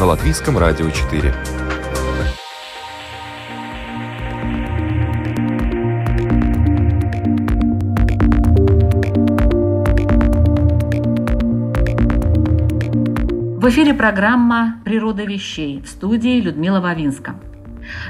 На Латвийском радио 4. В эфире программа «Природа вещей» в студии Людмила Вавинска.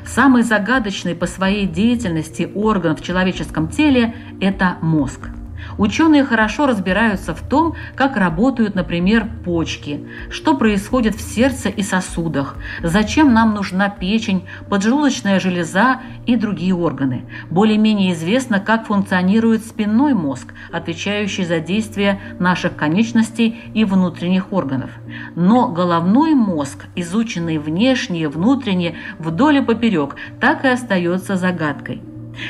Самый загадочный по своей деятельности орган в человеческом теле – это мозг – Ученые хорошо разбираются в том, как работают, например, почки, что происходит в сердце и сосудах, зачем нам нужна печень, поджелудочная железа и другие органы. Более-менее известно, как функционирует спинной мозг, отвечающий за действия наших конечностей и внутренних органов. Но головной мозг, изученный внешне и внутренне, вдоль и поперек, так и остается загадкой.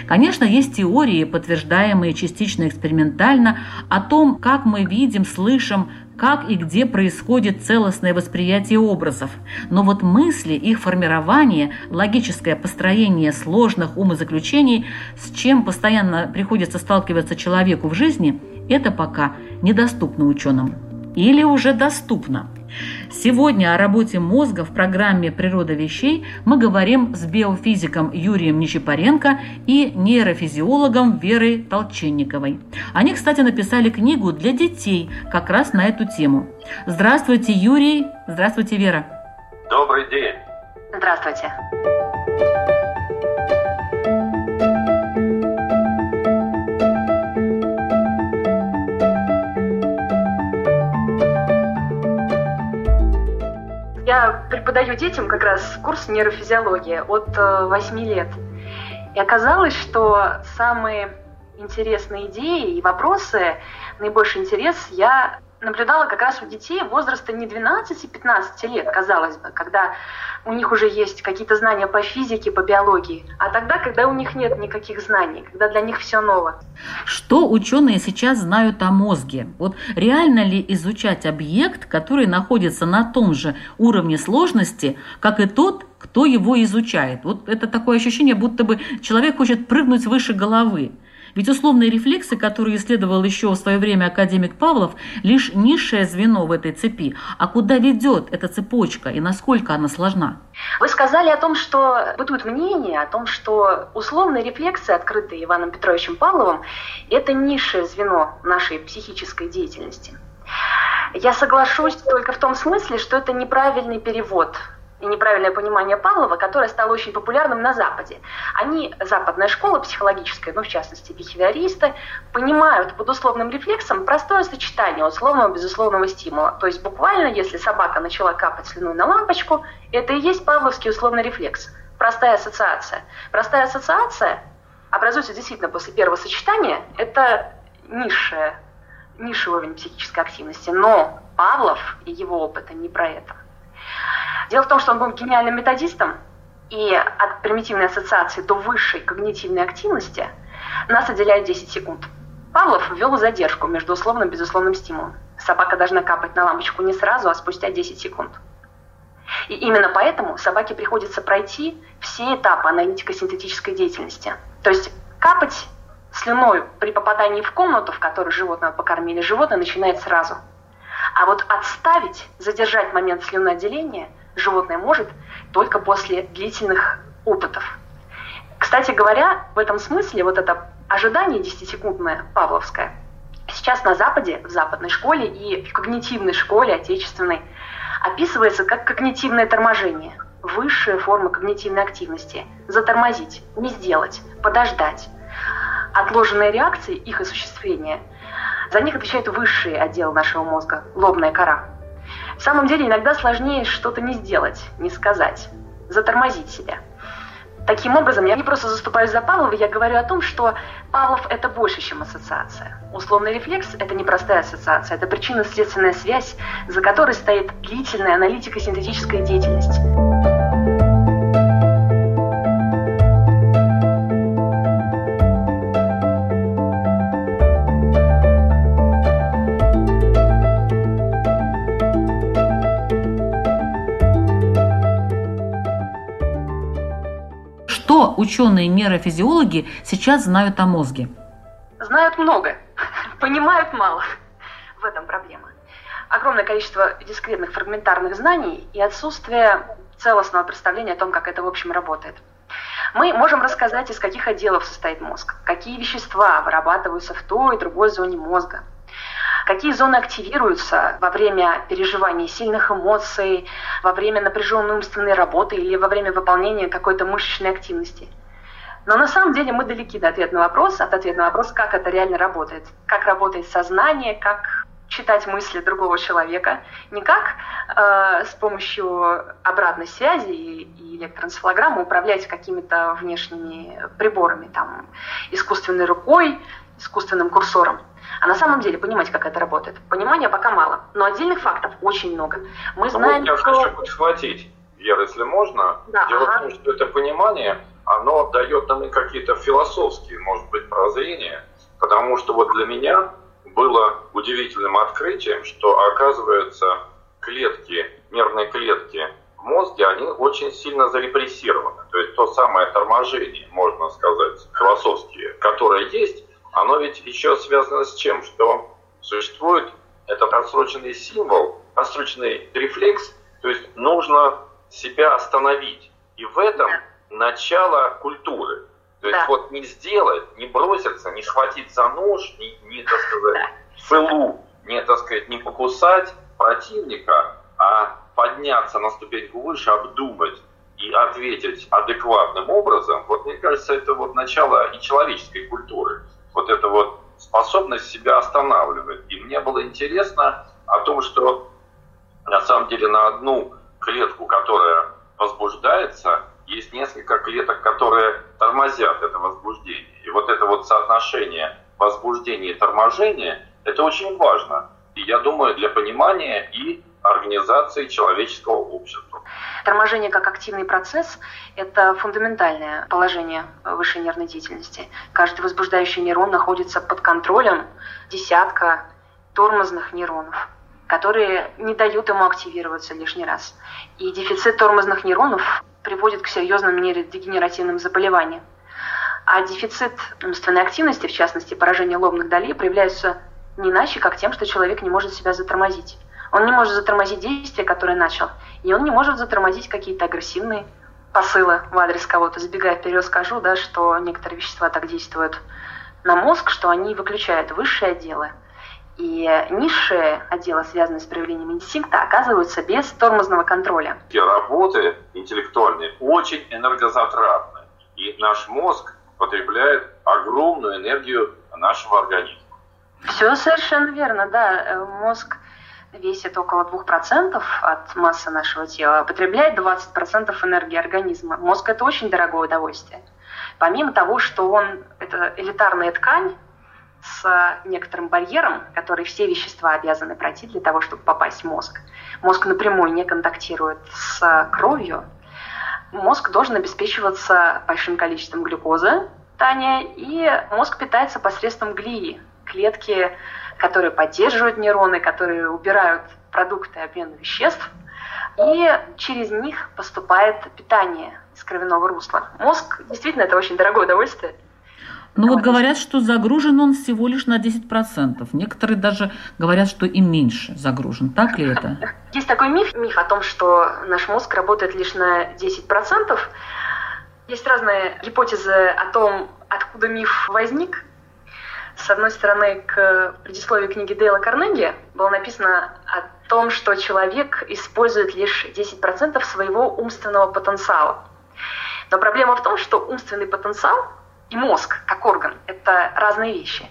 Конечно, есть теории, подтверждаемые частично экспериментально, о том, как мы видим, слышим, как и где происходит целостное восприятие образов. Но вот мысли, их формирование, логическое построение сложных умозаключений, с чем постоянно приходится сталкиваться человеку в жизни, это пока недоступно ученым. Или уже доступно – Сегодня о работе мозга в программе «Природа вещей» мы говорим с биофизиком Юрием Нечипаренко и нейрофизиологом Верой Толченниковой. Они, кстати, написали книгу для детей как раз на эту тему. Здравствуйте, Юрий. Здравствуйте, Вера. Добрый день. Здравствуйте. Я преподаю детям как раз курс нейрофизиологии от 8 э, лет. И оказалось, что самые интересные идеи и вопросы, наибольший интерес я наблюдала как раз у детей возраста не 12-15 лет, казалось бы, когда у них уже есть какие-то знания по физике, по биологии, а тогда, когда у них нет никаких знаний, когда для них все ново. Что ученые сейчас знают о мозге? Вот реально ли изучать объект, который находится на том же уровне сложности, как и тот, кто его изучает? Вот это такое ощущение, будто бы человек хочет прыгнуть выше головы. Ведь условные рефлексы, которые исследовал еще в свое время академик Павлов, лишь низшее звено в этой цепи. А куда ведет эта цепочка и насколько она сложна? Вы сказали о том, что бытует мнение о том, что условные рефлексы, открытые Иваном Петровичем Павловым, это низшее звено нашей психической деятельности. Я соглашусь только в том смысле, что это неправильный перевод и неправильное понимание Павлова, которое стало очень популярным на Западе. Они, западная школа психологическая, ну, в частности, бихевиористы, понимают под условным рефлексом простое сочетание условного и безусловного стимула. То есть буквально, если собака начала капать слюну на лампочку, это и есть павловский условный рефлекс. Простая ассоциация. Простая ассоциация образуется действительно после первого сочетания. Это низшая, низший уровень психической активности. Но Павлов и его опыт не про это. Дело в том, что он был гениальным методистом, и от примитивной ассоциации до высшей когнитивной активности нас отделяет 10 секунд. Павлов ввел задержку между условным и безусловным стимулом. Собака должна капать на лампочку не сразу, а спустя 10 секунд. И именно поэтому собаке приходится пройти все этапы аналитико-синтетической деятельности. То есть капать слюной при попадании в комнату, в которой животное покормили, животное начинает сразу. А вот отставить, задержать момент слюноотделения – животное может только после длительных опытов. Кстати говоря, в этом смысле вот это ожидание 10-секундное павловское сейчас на Западе, в западной школе и в когнитивной школе отечественной описывается как когнитивное торможение, высшая форма когнитивной активности. Затормозить, не сделать, подождать. Отложенные реакции, их осуществление, за них отвечает высший отдел нашего мозга, лобная кора. В самом деле иногда сложнее что-то не сделать, не сказать, затормозить себя. Таким образом, я не просто заступаюсь за Павлова, я говорю о том, что Павлов – это больше, чем ассоциация. Условный рефлекс – это не простая ассоциация, это причинно-следственная связь, за которой стоит длительная аналитико-синтетическая деятельность. Ученые-нейрофизиологи сейчас знают о мозге? Знают много, понимают мало. В этом проблема. Огромное количество дискретных фрагментарных знаний и отсутствие целостного представления о том, как это в общем работает. Мы можем рассказать, из каких отделов состоит мозг, какие вещества вырабатываются в той и другой зоне мозга, какие зоны активируются во время переживания сильных эмоций, во время напряженной умственной работы или во время выполнения какой-то мышечной активности – но на самом деле мы далеки до ответа на вопрос, от ответа на вопрос, как это реально работает. Как работает сознание, как читать мысли другого человека. Не как э, с помощью обратной связи и, и электроэнцефалограммы управлять какими-то внешними приборами, там, искусственной рукой, искусственным курсором. А на самом деле понимать, как это работает. Понимания пока мало, но отдельных фактов очень много. Мы ну, знаем, вот я что... хочу подхватить, Вера, если можно. Да, Дело ага. в том, что это понимание оно дает нам какие-то философские, может быть, прозрения, потому что вот для меня было удивительным открытием, что, оказывается, клетки, нервные клетки в мозге, они очень сильно зарепрессированы. То есть то самое торможение, можно сказать, философские, которое есть, оно ведь еще связано с чем? Что существует этот отсроченный символ, отсроченный рефлекс, то есть нужно себя остановить. И в этом начало культуры. То есть да. вот не сделать, не броситься, не схватить за нож, не, не так сказать, в пылу, не, так сказать, не покусать противника, а подняться на ступеньку выше, обдумать и ответить адекватным образом, вот мне кажется, это вот начало и человеческой культуры. Вот это вот способность себя останавливать. И мне было интересно о том, что на самом деле на одну клетку, которая возбуждается, есть несколько клеток, которые тормозят это возбуждение. И вот это вот соотношение возбуждения и торможения, это очень важно. И я думаю, для понимания и организации человеческого общества. Торможение как активный процесс – это фундаментальное положение высшей нервной деятельности. Каждый возбуждающий нейрон находится под контролем десятка тормозных нейронов которые не дают ему активироваться лишний раз. И дефицит тормозных нейронов приводит к серьезным нейродегенеративным заболеваниям. А дефицит умственной активности, в частности поражение лобных долей, проявляется не иначе, как тем, что человек не может себя затормозить. Он не может затормозить действие, которое начал, и он не может затормозить какие-то агрессивные посылы в адрес кого-то. Забегая вперед, скажу, да, что некоторые вещества так действуют на мозг, что они выключают высшие отделы – и низшие отделы, связанные с проявлением инстинкта, оказываются без тормозного контроля. И работы интеллектуальные очень энергозатратны, и наш мозг потребляет огромную энергию нашего организма. Все совершенно верно, да. Мозг весит около 2% от массы нашего тела, а потребляет 20% энергии организма. Мозг – это очень дорогое удовольствие. Помимо того, что он – это элитарная ткань, с некоторым барьером, который все вещества обязаны пройти для того, чтобы попасть в мозг. Мозг напрямую не контактирует с кровью. Мозг должен обеспечиваться большим количеством глюкозы, Таня, и мозг питается посредством глии, клетки, которые поддерживают нейроны, которые убирают продукты обмена веществ, и через них поступает питание из кровяного русла. Мозг действительно это очень дорогое удовольствие, ну вот говорят, что загружен он всего лишь на 10%. Некоторые даже говорят, что и меньше загружен. Так ли это? Есть такой миф, миф о том, что наш мозг работает лишь на 10%. Есть разные гипотезы о том, откуда миф возник. С одной стороны, к предисловию книги Дейла Карнеги было написано о том, что человек использует лишь 10% своего умственного потенциала. Но проблема в том, что умственный потенциал и мозг как орган – это разные вещи.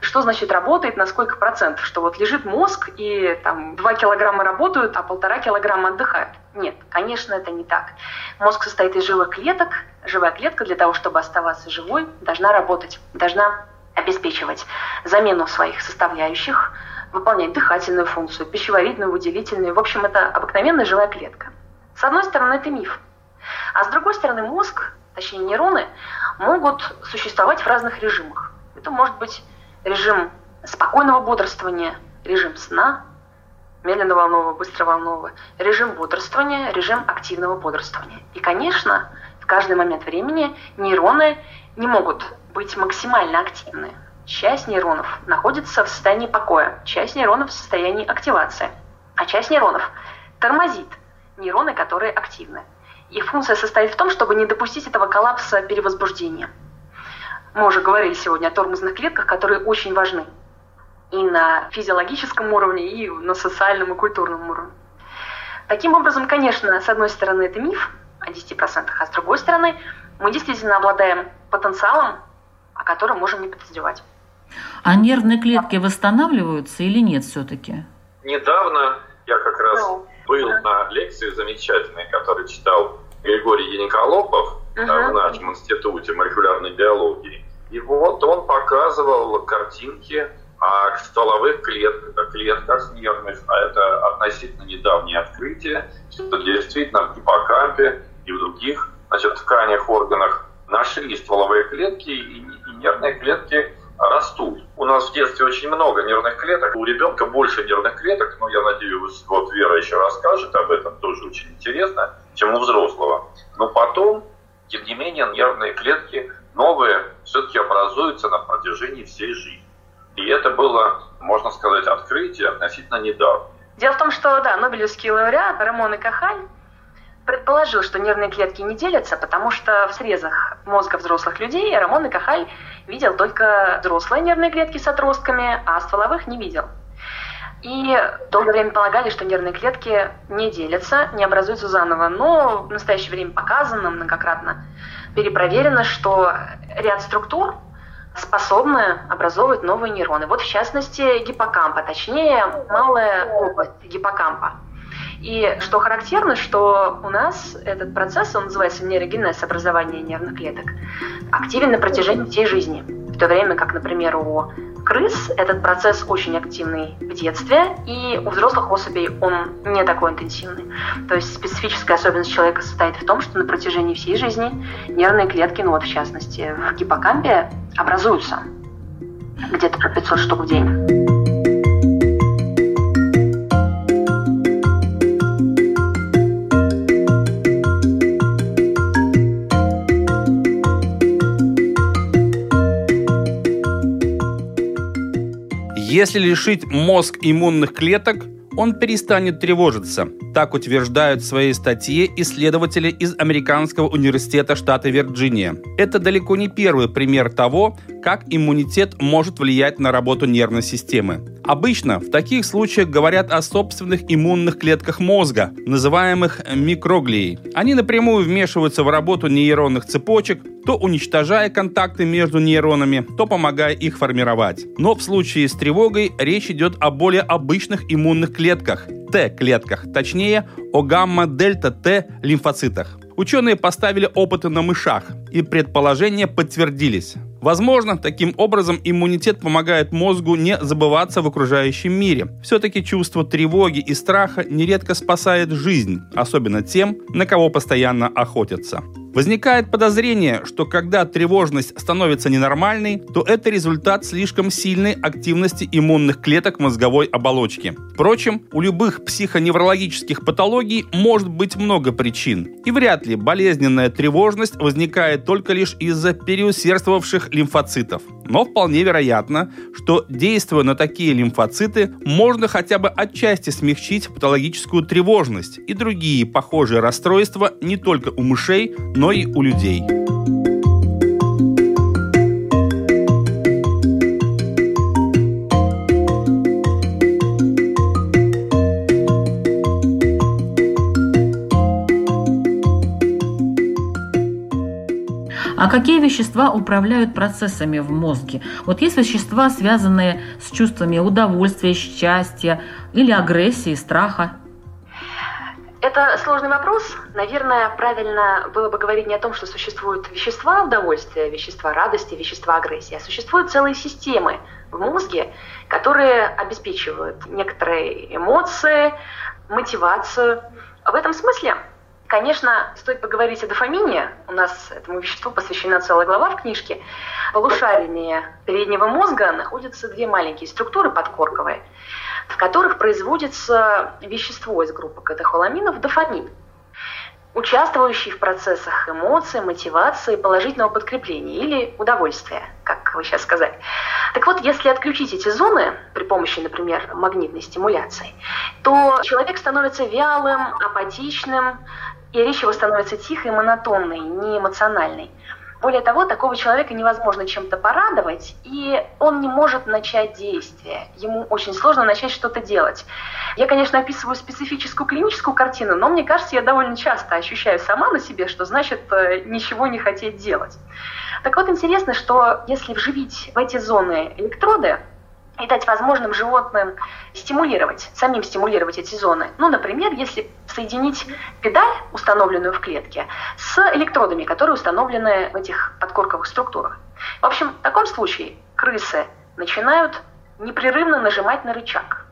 что значит работает, на сколько процентов, что вот лежит мозг и там 2 килограмма работают, а полтора килограмма отдыхают. Нет, конечно, это не так. Мозг состоит из живых клеток. Живая клетка для того, чтобы оставаться живой, должна работать, должна обеспечивать замену своих составляющих, выполнять дыхательную функцию, пищеварительную, выделительную. В общем, это обыкновенная живая клетка. С одной стороны, это миф. А с другой стороны, мозг, точнее нейроны, могут существовать в разных режимах. Это может быть режим спокойного бодрствования, режим сна, медленно-волнового, быстро-волнового, режим бодрствования, режим активного бодрствования. И, конечно, каждый момент времени нейроны не могут быть максимально активны. Часть нейронов находится в состоянии покоя, часть нейронов в состоянии активации, а часть нейронов тормозит нейроны, которые активны. Их функция состоит в том, чтобы не допустить этого коллапса перевозбуждения. Мы уже говорили сегодня о тормозных клетках, которые очень важны и на физиологическом уровне, и на социальном и культурном уровне. Таким образом, конечно, с одной стороны, это миф о 10%, а с другой стороны, мы действительно обладаем потенциалом, о котором можем не подозревать. А нервные клетки восстанавливаются или нет все-таки? Недавно я как раз да. был да. на лекции замечательной, которую читал Григорий Яниколопов угу. в нашем институте молекулярной биологии. И вот он показывал картинки о стволовых клетках, клетках нервных, а это относительно недавнее открытие, что действительно в гиппокампе и в других значит, тканях, органах нашли стволовые клетки, и, и нервные клетки растут. У нас в детстве очень много нервных клеток, у ребенка больше нервных клеток, но я надеюсь, вот Вера еще расскажет об этом, тоже очень интересно, чем у взрослого. Но потом, тем не менее, нервные клетки новые все-таки образуются на протяжении всей жизни. И это было, можно сказать, открытие относительно недавно. Дело в том, что, да, Нобелевский лауреат Рамон и Кахаль предположил, что нервные клетки не делятся, потому что в срезах мозга взрослых людей Рамон и Кахаль видел только взрослые нервные клетки с отростками, а стволовых не видел. И долгое время полагали, что нервные клетки не делятся, не образуются заново. Но в настоящее время показано многократно, перепроверено, что ряд структур способны образовывать новые нейроны. Вот в частности гиппокампа, точнее малая область гиппокампа. И что характерно, что у нас этот процесс, он называется нейрогенез образования нервных клеток, активен на протяжении всей жизни. В то время как, например, у крыс этот процесс очень активный в детстве, и у взрослых особей он не такой интенсивный. То есть специфическая особенность человека состоит в том, что на протяжении всей жизни нервные клетки, ну вот в частности в гиппокампе, образуются где-то по 500 штук в день. Если лишить мозг иммунных клеток, он перестанет тревожиться. Так утверждают в своей статье исследователи из Американского университета штата Вирджиния. Это далеко не первый пример того, как иммунитет может влиять на работу нервной системы. Обычно в таких случаях говорят о собственных иммунных клетках мозга, называемых микроглией. Они напрямую вмешиваются в работу нейронных цепочек, то уничтожая контакты между нейронами, то помогая их формировать. Но в случае с тревогой речь идет о более обычных иммунных клетках, Т-клетках, точнее о гамма-дельта-Т лимфоцитах. Ученые поставили опыты на мышах, и предположения подтвердились. Возможно, таким образом иммунитет помогает мозгу не забываться в окружающем мире. Все-таки чувство тревоги и страха нередко спасает жизнь, особенно тем, на кого постоянно охотятся. Возникает подозрение, что когда тревожность становится ненормальной, то это результат слишком сильной активности иммунных клеток мозговой оболочки. Впрочем, у любых психоневрологических патологий может быть много причин, и вряд ли болезненная тревожность возникает только лишь из-за переусердствовавших лимфоцитов. Но вполне вероятно, что действуя на такие лимфоциты, можно хотя бы отчасти смягчить патологическую тревожность и другие похожие расстройства не только у мышей, но и у людей. А какие вещества управляют процессами в мозге? Вот есть вещества, связанные с чувствами удовольствия, счастья или агрессии, страха? Это сложный вопрос. Наверное, правильно было бы говорить не о том, что существуют вещества удовольствия, вещества радости, вещества агрессии, а существуют целые системы в мозге, которые обеспечивают некоторые эмоции, мотивацию. В этом смысле, конечно, стоит поговорить о дофамине. У нас этому веществу посвящена целая глава в книжке. В полушарии переднего мозга находятся две маленькие структуры подкорковые – в которых производится вещество из группы катехоламинов – дофамин, участвующий в процессах эмоций, мотивации, положительного подкрепления или удовольствия, как вы сейчас сказали. Так вот, если отключить эти зоны при помощи, например, магнитной стимуляции, то человек становится вялым, апатичным, и речь его становится тихой, монотонной, неэмоциональной. Более того, такого человека невозможно чем-то порадовать, и он не может начать действие. Ему очень сложно начать что-то делать. Я, конечно, описываю специфическую клиническую картину, но мне кажется, я довольно часто ощущаю сама на себе, что значит э, ничего не хотеть делать. Так вот, интересно, что если вживить в эти зоны электроды, и дать возможным животным стимулировать, самим стимулировать эти зоны. Ну, например, если соединить педаль, установленную в клетке, с электродами, которые установлены в этих подкорковых структурах. В общем, в таком случае крысы начинают непрерывно нажимать на рычаг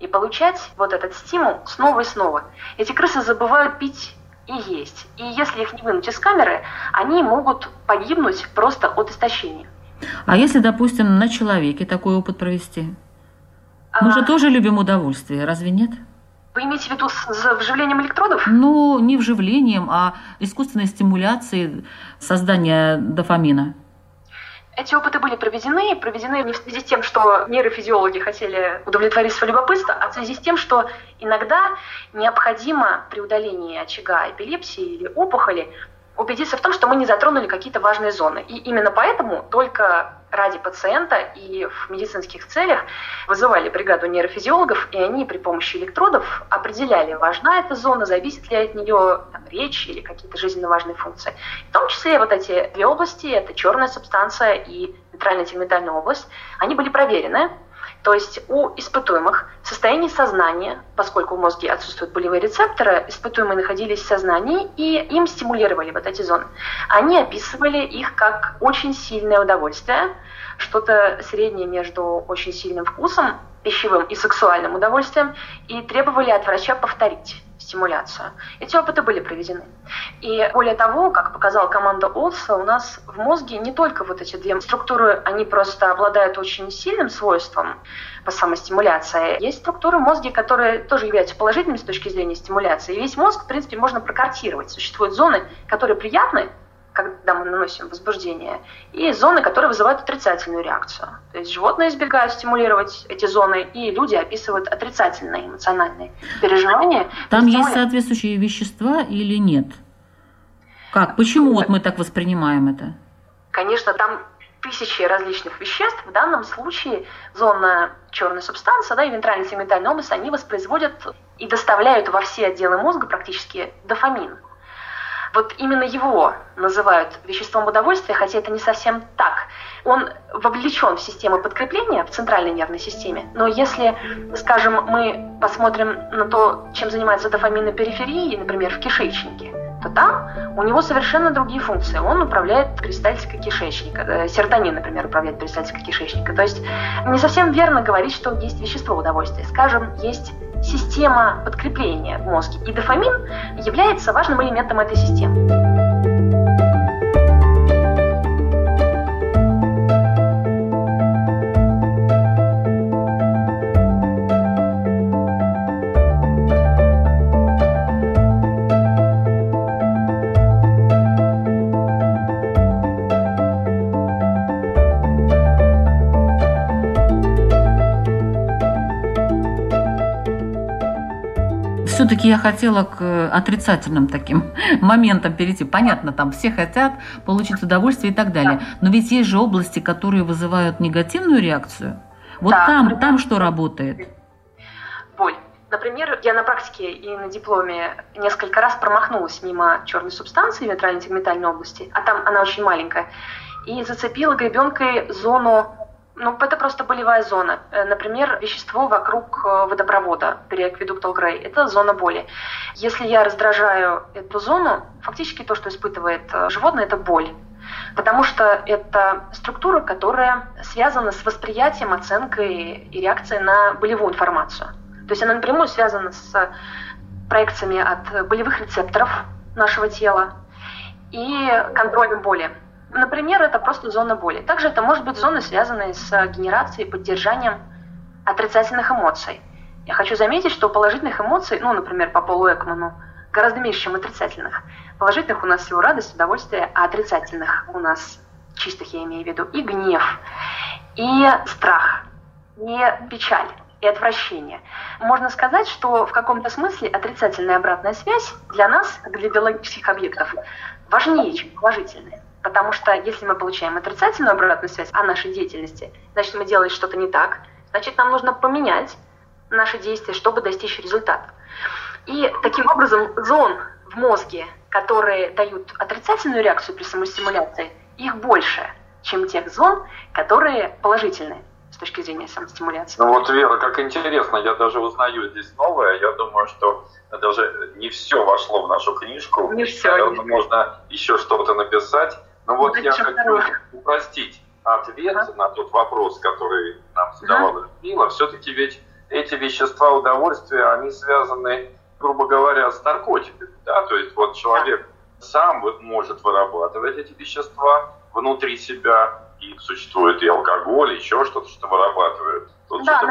и получать вот этот стимул снова и снова. Эти крысы забывают пить и есть. И если их не вынуть из камеры, они могут погибнуть просто от истощения. А если, допустим, на человеке такой опыт провести? Мы а... же тоже любим удовольствие, разве нет? Вы имеете в виду с вживлением электродов? Ну, не вживлением, а искусственной стимуляцией создания дофамина. Эти опыты были проведены, проведены не в связи с тем, что нейрофизиологи хотели удовлетворить свое любопытство, а в связи с тем, что иногда необходимо при удалении очага эпилепсии или опухоли убедиться в том, что мы не затронули какие-то важные зоны. И именно поэтому только ради пациента и в медицинских целях вызывали бригаду нейрофизиологов, и они при помощи электродов определяли, важна эта зона, зависит ли от нее там, речь или какие-то жизненно важные функции. В том числе вот эти две области, это черная субстанция и нейтрально-тегментальная область, они были проверены, то есть у испытуемых в состоянии сознания, поскольку в мозге отсутствуют болевые рецепторы, испытуемые находились в сознании и им стимулировали вот эти зоны. Они описывали их как очень сильное удовольствие, что-то среднее между очень сильным вкусом, пищевым и сексуальным удовольствием, и требовали от врача повторить стимуляцию. Эти опыты были проведены. И более того, как показала команда Олса, у нас в мозге не только вот эти две структуры, они просто обладают очень сильным свойством по самостимуляции. Есть структуры в мозге, которые тоже являются положительными с точки зрения стимуляции. И весь мозг, в принципе, можно прокартировать. Существуют зоны, которые приятны, когда мы наносим возбуждение, и зоны, которые вызывают отрицательную реакцию. То есть животные избегают стимулировать эти зоны, и люди описывают отрицательные эмоциональные переживания. Там есть соответствующие вещества или нет? Как? Почему вот мы так воспринимаем это? Конечно, там тысячи различных веществ. В данном случае зона черной субстанции да, и вентрально-сегментальная область, они воспроизводят и доставляют во все отделы мозга практически дофамин. Вот именно его называют веществом удовольствия, хотя это не совсем так. Он вовлечен в систему подкрепления в центральной нервной системе. Но если, скажем, мы посмотрим на то, чем занимается дофамин на периферии, например, в кишечнике, то там у него совершенно другие функции. Он управляет перистальтикой кишечника. Э, серотонин, например, управляет перистальтикой кишечника. То есть не совсем верно говорить, что есть вещество удовольствия. Скажем, есть система подкрепления в мозге. И дофамин является важным элементом этой системы. Все-таки я хотела к э, отрицательным таким моментам перейти. Понятно, там все хотят получить удовольствие и так далее. Но ведь есть же области, которые вызывают негативную реакцию. Вот да, там, там что работает? Боль. Например, я на практике и на дипломе несколько раз промахнулась мимо черной субстанции в вентрально-тегментальной области, а там она очень маленькая, и зацепила гребенкой зону ну, это просто болевая зона. Э, например, вещество вокруг э, водопровода переакведуктал Грей – это зона боли. Если я раздражаю эту зону, фактически то, что испытывает э, животное, это боль. Потому что это структура, которая связана с восприятием, оценкой и реакцией на болевую информацию. То есть она напрямую связана с проекциями от болевых рецепторов нашего тела и контролем боли. Например, это просто зона боли. Также это может быть зона, связанная с генерацией и поддержанием отрицательных эмоций. Я хочу заметить, что положительных эмоций, ну, например, по Полу Экману, гораздо меньше, чем отрицательных. Положительных у нас всего радость, удовольствие, а отрицательных у нас, чистых я имею в виду, и гнев, и страх, и печаль, и отвращение. Можно сказать, что в каком-то смысле отрицательная обратная связь для нас, для биологических объектов, важнее, чем положительная. Потому что если мы получаем отрицательную обратную связь о нашей деятельности, значит, мы делаем что-то не так, значит, нам нужно поменять наши действия, чтобы достичь результата. И таким образом зон в мозге, которые дают отрицательную реакцию при самостимуляции, их больше, чем тех зон, которые положительные с точки зрения самостимуляции. Ну вот, Вера, как интересно, я даже узнаю здесь новое. Я думаю, что даже не все вошло в нашу книжку. Не все. Наверное, можно еще что-то написать. Но вот я хочу упростить ответ ага. на тот вопрос, который нам задавала. Людмила. Все-таки ведь эти вещества удовольствия, они связаны, грубо говоря, с наркотиками. Да? То есть вот человек да. сам может вырабатывать эти вещества внутри себя, и существует и алкоголь, и еще что-то, что вырабатывает тот да, же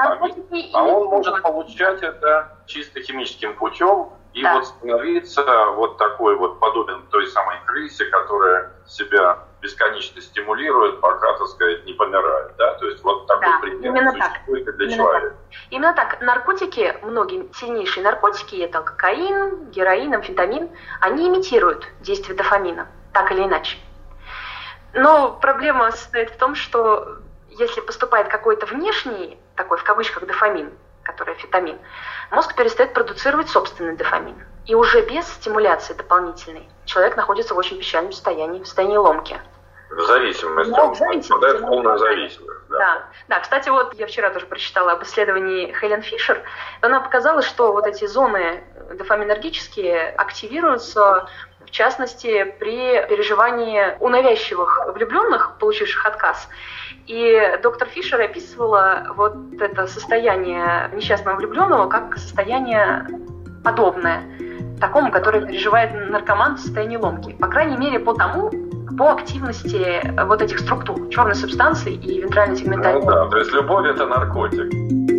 А он может получать это чисто химическим путем и да. вот становиться вот такой вот подобен той самой крысе, которая себя бесконечно стимулирует, пока, так сказать, не помирает. Да? То есть вот такой да, пример именно существует так. для именно человека. Так. Именно так. Наркотики, многие сильнейшие наркотики, это кокаин, героин, амфетамин, они имитируют действие дофамина, так или иначе. Но проблема состоит в том, что если поступает какой-то внешний, такой в кавычках дофамин, который фетамин, мозг перестает продуцировать собственный дофамин. И уже без стимуляции дополнительной человек находится в очень печальном состоянии, в состоянии ломки. В зависимости, да, он попадает в полную зависимость. Да. да. да, кстати, вот я вчера тоже прочитала об исследовании Хелен Фишер. Она показала, что вот эти зоны дофаминергические активируются в частности, при переживании у навязчивых влюбленных, получивших отказ. И доктор Фишер описывала вот это состояние несчастного влюбленного как состояние подобное такому, которое переживает наркоман в состоянии ломки. По крайней мере, по тому, по активности вот этих структур, черной субстанции и вентрально-сегментальной. Ну да, то есть любовь – это наркотик.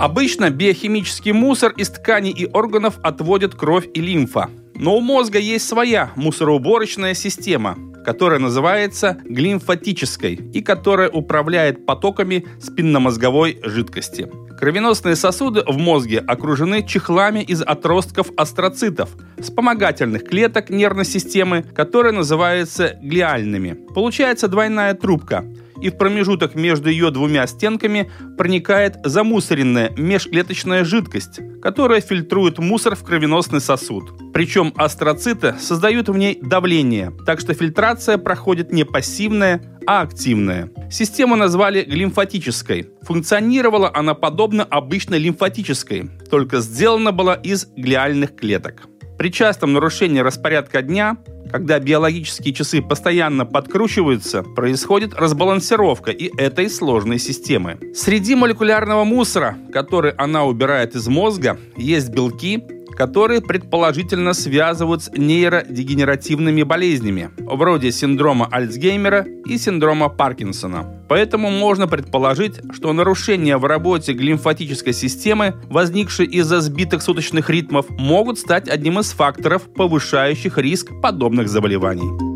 Обычно биохимический мусор из тканей и органов отводят кровь и лимфа. Но у мозга есть своя мусороуборочная система, которая называется глимфатической и которая управляет потоками спинномозговой жидкости. Кровеносные сосуды в мозге окружены чехлами из отростков астроцитов, вспомогательных клеток нервной системы, которые называются глиальными. Получается двойная трубка – и в промежуток между ее двумя стенками проникает замусоренная межклеточная жидкость, которая фильтрует мусор в кровеносный сосуд. Причем астроциты создают в ней давление, так что фильтрация проходит не пассивная, а активная. Систему назвали глимфатической. Функционировала она подобно обычной лимфатической, только сделана была из глиальных клеток. При частом нарушении распорядка дня когда биологические часы постоянно подкручиваются, происходит разбалансировка и этой сложной системы. Среди молекулярного мусора, который она убирает из мозга, есть белки, которые предположительно связывают с нейродегенеративными болезнями, вроде синдрома Альцгеймера и синдрома Паркинсона. Поэтому можно предположить, что нарушения в работе глимфатической системы, возникшие из-за сбитых суточных ритмов, могут стать одним из факторов, повышающих риск подобных заболеваний.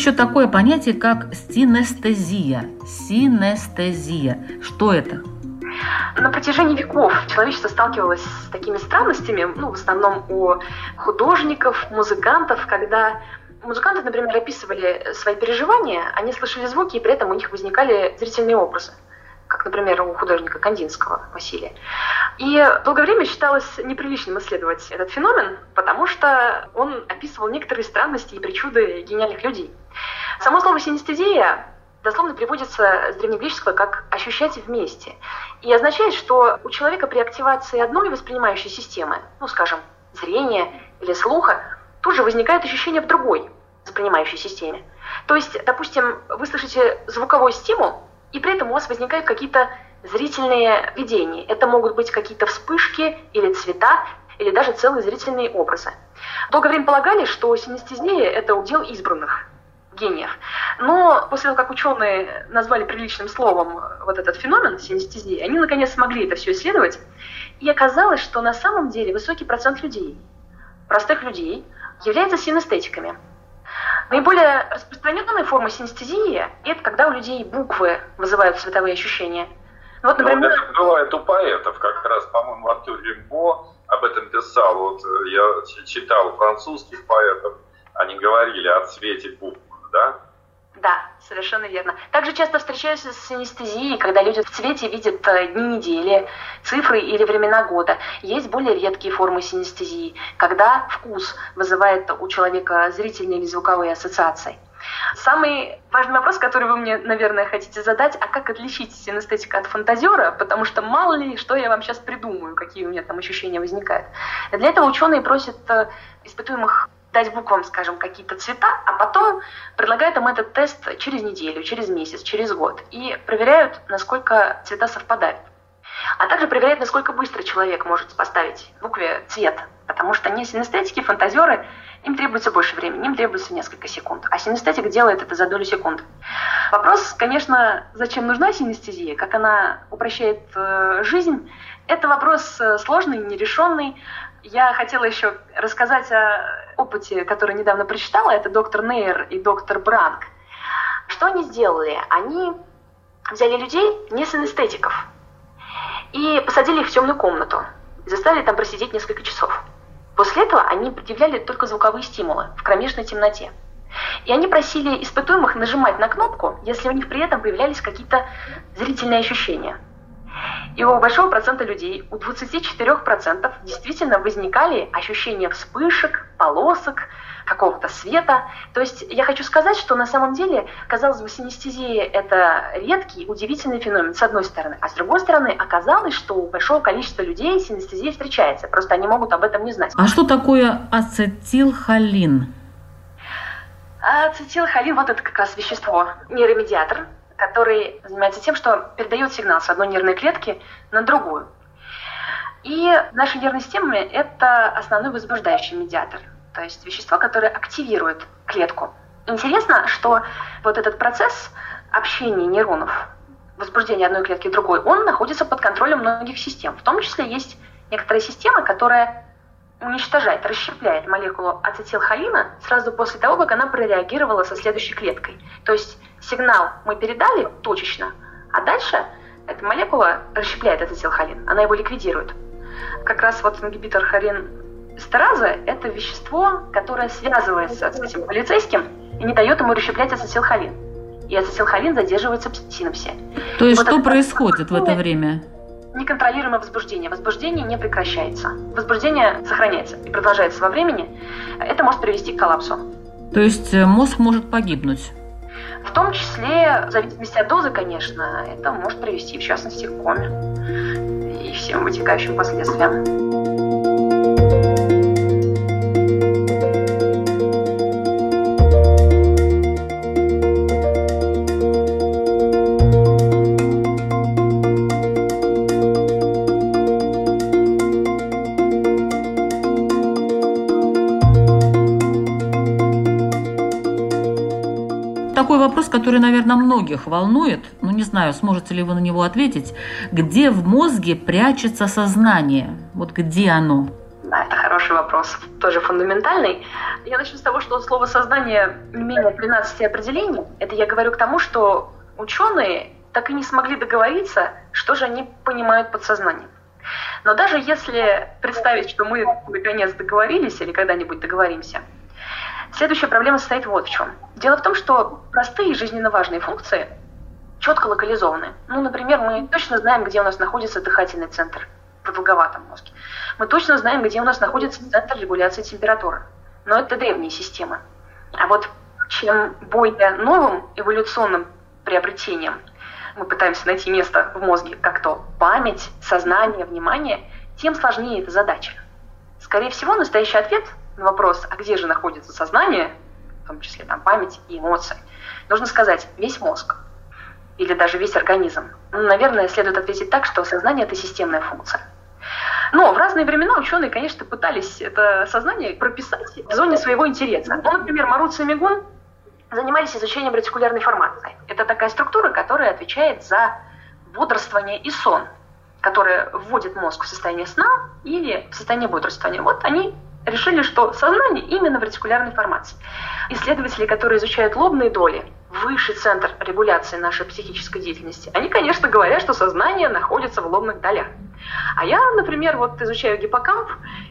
Еще такое понятие, как синестезия. Синестезия. Что это? На протяжении веков человечество сталкивалось с такими странностями, ну, в основном у художников, музыкантов, когда музыканты, например, описывали свои переживания, они слышали звуки, и при этом у них возникали зрительные образы как, например, у художника Кандинского Василия. И долгое время считалось неприличным исследовать этот феномен, потому что он описывал некоторые странности и причуды гениальных людей. Само слово синестезия дословно приводится с древнегреческого как «ощущать вместе». И означает, что у человека при активации одной воспринимающей системы, ну, скажем, зрения или слуха, тут же возникает ощущение в другой воспринимающей системе. То есть, допустим, вы слышите звуковой стимул, и при этом у вас возникают какие-то зрительные видения. Это могут быть какие-то вспышки или цвета, или даже целые зрительные образы. Долгое время полагали, что синестезия – это удел избранных гениев. Но после того, как ученые назвали приличным словом вот этот феномен синестезии, они наконец смогли это все исследовать. И оказалось, что на самом деле высокий процент людей, простых людей, является синестетиками – Наиболее распространенная форма синестезии – это когда у людей буквы вызывают цветовые ощущения. Ну, вот, например... Ну, это бывает у поэтов, как раз, по-моему, Артур Римбо об этом писал. Вот э, я читал французских поэтов, они говорили о цвете букв, да? Да, совершенно верно. Также часто встречаются с анестезией, когда люди в цвете видят э, дни недели, цифры или времена года. Есть более редкие формы синестезии, когда вкус вызывает у человека зрительные или звуковые ассоциации. Самый важный вопрос, который вы мне, наверное, хотите задать, а как отличить синестетика от фантазера, потому что мало ли, что я вам сейчас придумаю, какие у меня там ощущения возникают. Для этого ученые просят э, испытуемых дать буквам, скажем, какие-то цвета, а потом предлагают им этот тест через неделю, через месяц, через год и проверяют, насколько цвета совпадают. А также проверяют, насколько быстро человек может поставить букве цвет, потому что не синестетики, фантазеры, им требуется больше времени, им требуется несколько секунд, а синестетик делает это за долю секунды. Вопрос, конечно, зачем нужна синестезия, как она упрощает э, жизнь, это вопрос э, сложный, нерешенный, я хотела еще рассказать о опыте, который недавно прочитала. Это доктор Нейр и доктор Бранк. Что они сделали? Они взяли людей не с анестетиков и посадили их в темную комнату. Заставили там просидеть несколько часов. После этого они предъявляли только звуковые стимулы в кромешной темноте. И они просили испытуемых нажимать на кнопку, если у них при этом появлялись какие-то зрительные ощущения – и у большого процента людей, у 24% действительно возникали ощущения вспышек, полосок, какого-то света. То есть я хочу сказать, что на самом деле, казалось бы, синестезия – это редкий, удивительный феномен, с одной стороны. А с другой стороны, оказалось, что у большого количества людей синестезия встречается. Просто они могут об этом не знать. А что такое ацетилхолин? Ацетилхолин – вот это как раз вещество, нейромедиатор, который занимается тем, что передает сигнал с одной нервной клетки на другую. И наша нервная система – это основной возбуждающий медиатор, то есть вещество, которое активирует клетку. Интересно, что вот этот процесс общения нейронов, возбуждения одной клетки другой, он находится под контролем многих систем. В том числе есть некоторая система, которая уничтожает, расщепляет молекулу ацетилхолина сразу после того, как она прореагировала со следующей клеткой. То есть сигнал мы передали точечно, а дальше эта молекула расщепляет ацетилхолин, она его ликвидирует. Как раз вот ингибитор хорин эстераза – это вещество, которое связывается с этим полицейским и не дает ему расщеплять ацетилхолин. И ацетилхолин задерживается в синапсе. То есть вот что происходит в это время? неконтролируемое возбуждение. Возбуждение не прекращается. Возбуждение сохраняется и продолжается во времени. Это может привести к коллапсу. То есть э, мозг может погибнуть? В том числе, в зависимости от дозы, конечно, это может привести, в частности, к коме и всем вытекающим последствиям. Вопрос, который, наверное, многих волнует, ну не знаю, сможете ли вы на него ответить. Где в мозге прячется сознание? Вот где оно? Да, это хороший вопрос, тоже фундаментальный. Я начну с того, что слово «сознание» не менее 13 определений. Это я говорю к тому, что ученые так и не смогли договориться, что же они понимают под сознанием. Но даже если представить, что мы наконец договорились или когда-нибудь договоримся, следующая проблема состоит вот в чем. Дело в том, что простые жизненно важные функции четко локализованы. Ну, например, мы точно знаем, где у нас находится дыхательный центр в продолговатом мозге. Мы точно знаем, где у нас находится центр регуляции температуры. Но это древние системы. А вот чем более новым эволюционным приобретением мы пытаемся найти место в мозге, как то память, сознание, внимание, тем сложнее эта задача. Скорее всего, настоящий ответ на вопрос, а где же находится сознание, в том числе там память и эмоции, нужно сказать весь мозг или даже весь организм. Ну, наверное, следует ответить так, что сознание – это системная функция. Но в разные времена ученые, конечно, пытались это сознание прописать в зоне своего интереса. Ну, например, Маруци и Мигун занимались изучением ретикулярной формации. Это такая структура, которая отвечает за бодрствование и сон, которая вводит мозг в состояние сна или в состояние бодрствования. Вот они решили, что сознание именно в ретикулярной формации. Исследователи, которые изучают лобные доли, высший центр регуляции нашей психической деятельности, они, конечно, говорят, что сознание находится в лобных долях. А я, например, вот изучаю гиппокамп,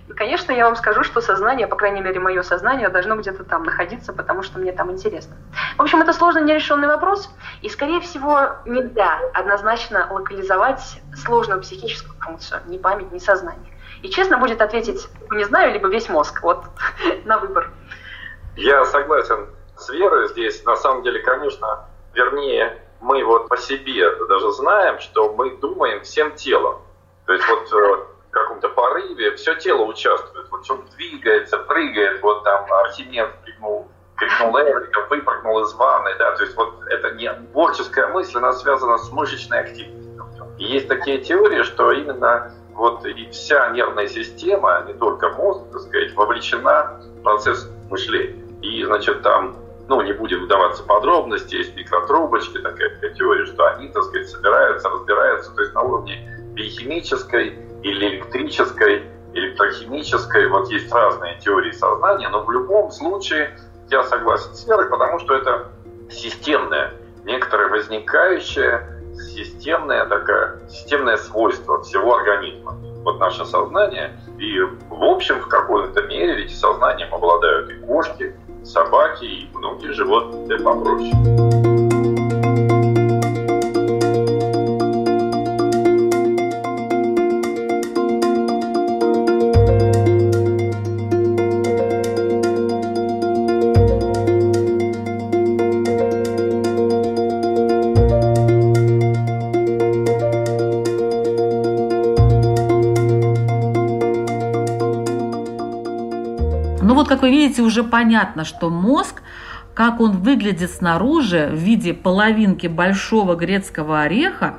и, конечно, я вам скажу, что сознание, по крайней мере, мое сознание должно где-то там находиться, потому что мне там интересно. В общем, это сложный нерешенный вопрос, и, скорее всего, нельзя однозначно локализовать сложную психическую функцию, ни память, ни сознание. И честно будет ответить, не знаю, либо весь мозг, вот на выбор. Я согласен с Верой здесь. На самом деле, конечно, вернее, мы вот по себе даже знаем, что мы думаем всем телом. То есть вот э, в каком-то порыве все тело участвует. Вот что двигается, прыгает, вот там Архимед крикнул, крикнул Эврика, выпрыгнул из ванны, да, то есть вот это не творческая мысль, она связана с мышечной активностью. И есть такие теории, что именно вот и вся нервная система, не только мозг, так сказать, вовлечена в процесс мышления. И, значит, там, ну, не будем вдаваться в подробности, есть микротрубочки, такая, теория, что они, так сказать, собираются, разбираются, то есть на уровне биохимической или электрической, электрохимической, вот есть разные теории сознания, но в любом случае я согласен с Верой, потому что это системное, некоторое возникающее системное такое, системное свойство всего организма. Вот наше сознание, и в общем, в какой-то мере ведь сознанием обладают и кошки, собаки, и многие животные попроще. Как вы видите, уже понятно, что мозг, как он выглядит снаружи в виде половинки большого грецкого ореха,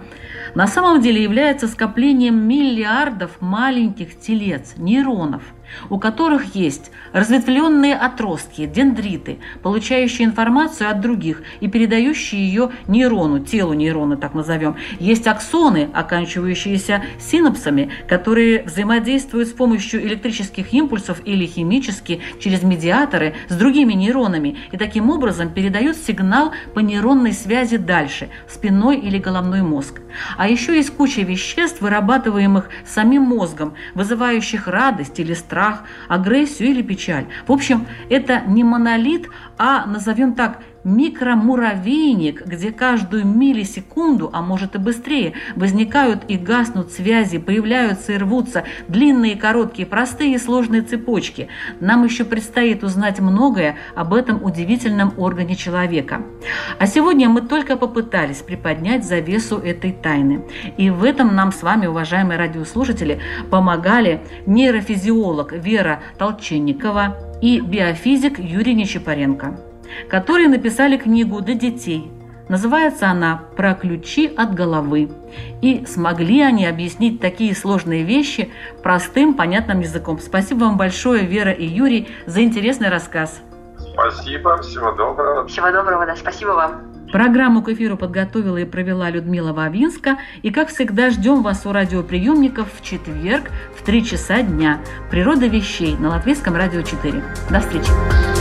на самом деле является скоплением миллиардов маленьких телец, нейронов – у которых есть разветвленные отростки, дендриты, получающие информацию от других и передающие ее нейрону, телу нейрона, так назовем. Есть аксоны, оканчивающиеся синапсами, которые взаимодействуют с помощью электрических импульсов или химически через медиаторы с другими нейронами и таким образом передают сигнал по нейронной связи дальше, в спинной или головной мозг. А еще есть куча веществ, вырабатываемых самим мозгом, вызывающих радость или страх, страх, агрессию или печаль. В общем, это не монолит, а, назовем так, микромуравейник, где каждую миллисекунду, а может и быстрее, возникают и гаснут связи, появляются и рвутся длинные, короткие, простые и сложные цепочки. Нам еще предстоит узнать многое об этом удивительном органе человека. А сегодня мы только попытались приподнять завесу этой тайны. И в этом нам с вами, уважаемые радиослушатели, помогали нейрофизиолог Вера Толченникова и биофизик Юрий Нечапаренко которые написали книгу для детей. Называется она «Про ключи от головы». И смогли они объяснить такие сложные вещи простым, понятным языком. Спасибо вам большое, Вера и Юрий, за интересный рассказ. Спасибо, всего доброго. Всего доброго, да, спасибо вам. Программу к эфиру подготовила и провела Людмила Вавинска. И, как всегда, ждем вас у радиоприемников в четверг в 3 часа дня. «Природа вещей» на Латвийском радио 4. До встречи!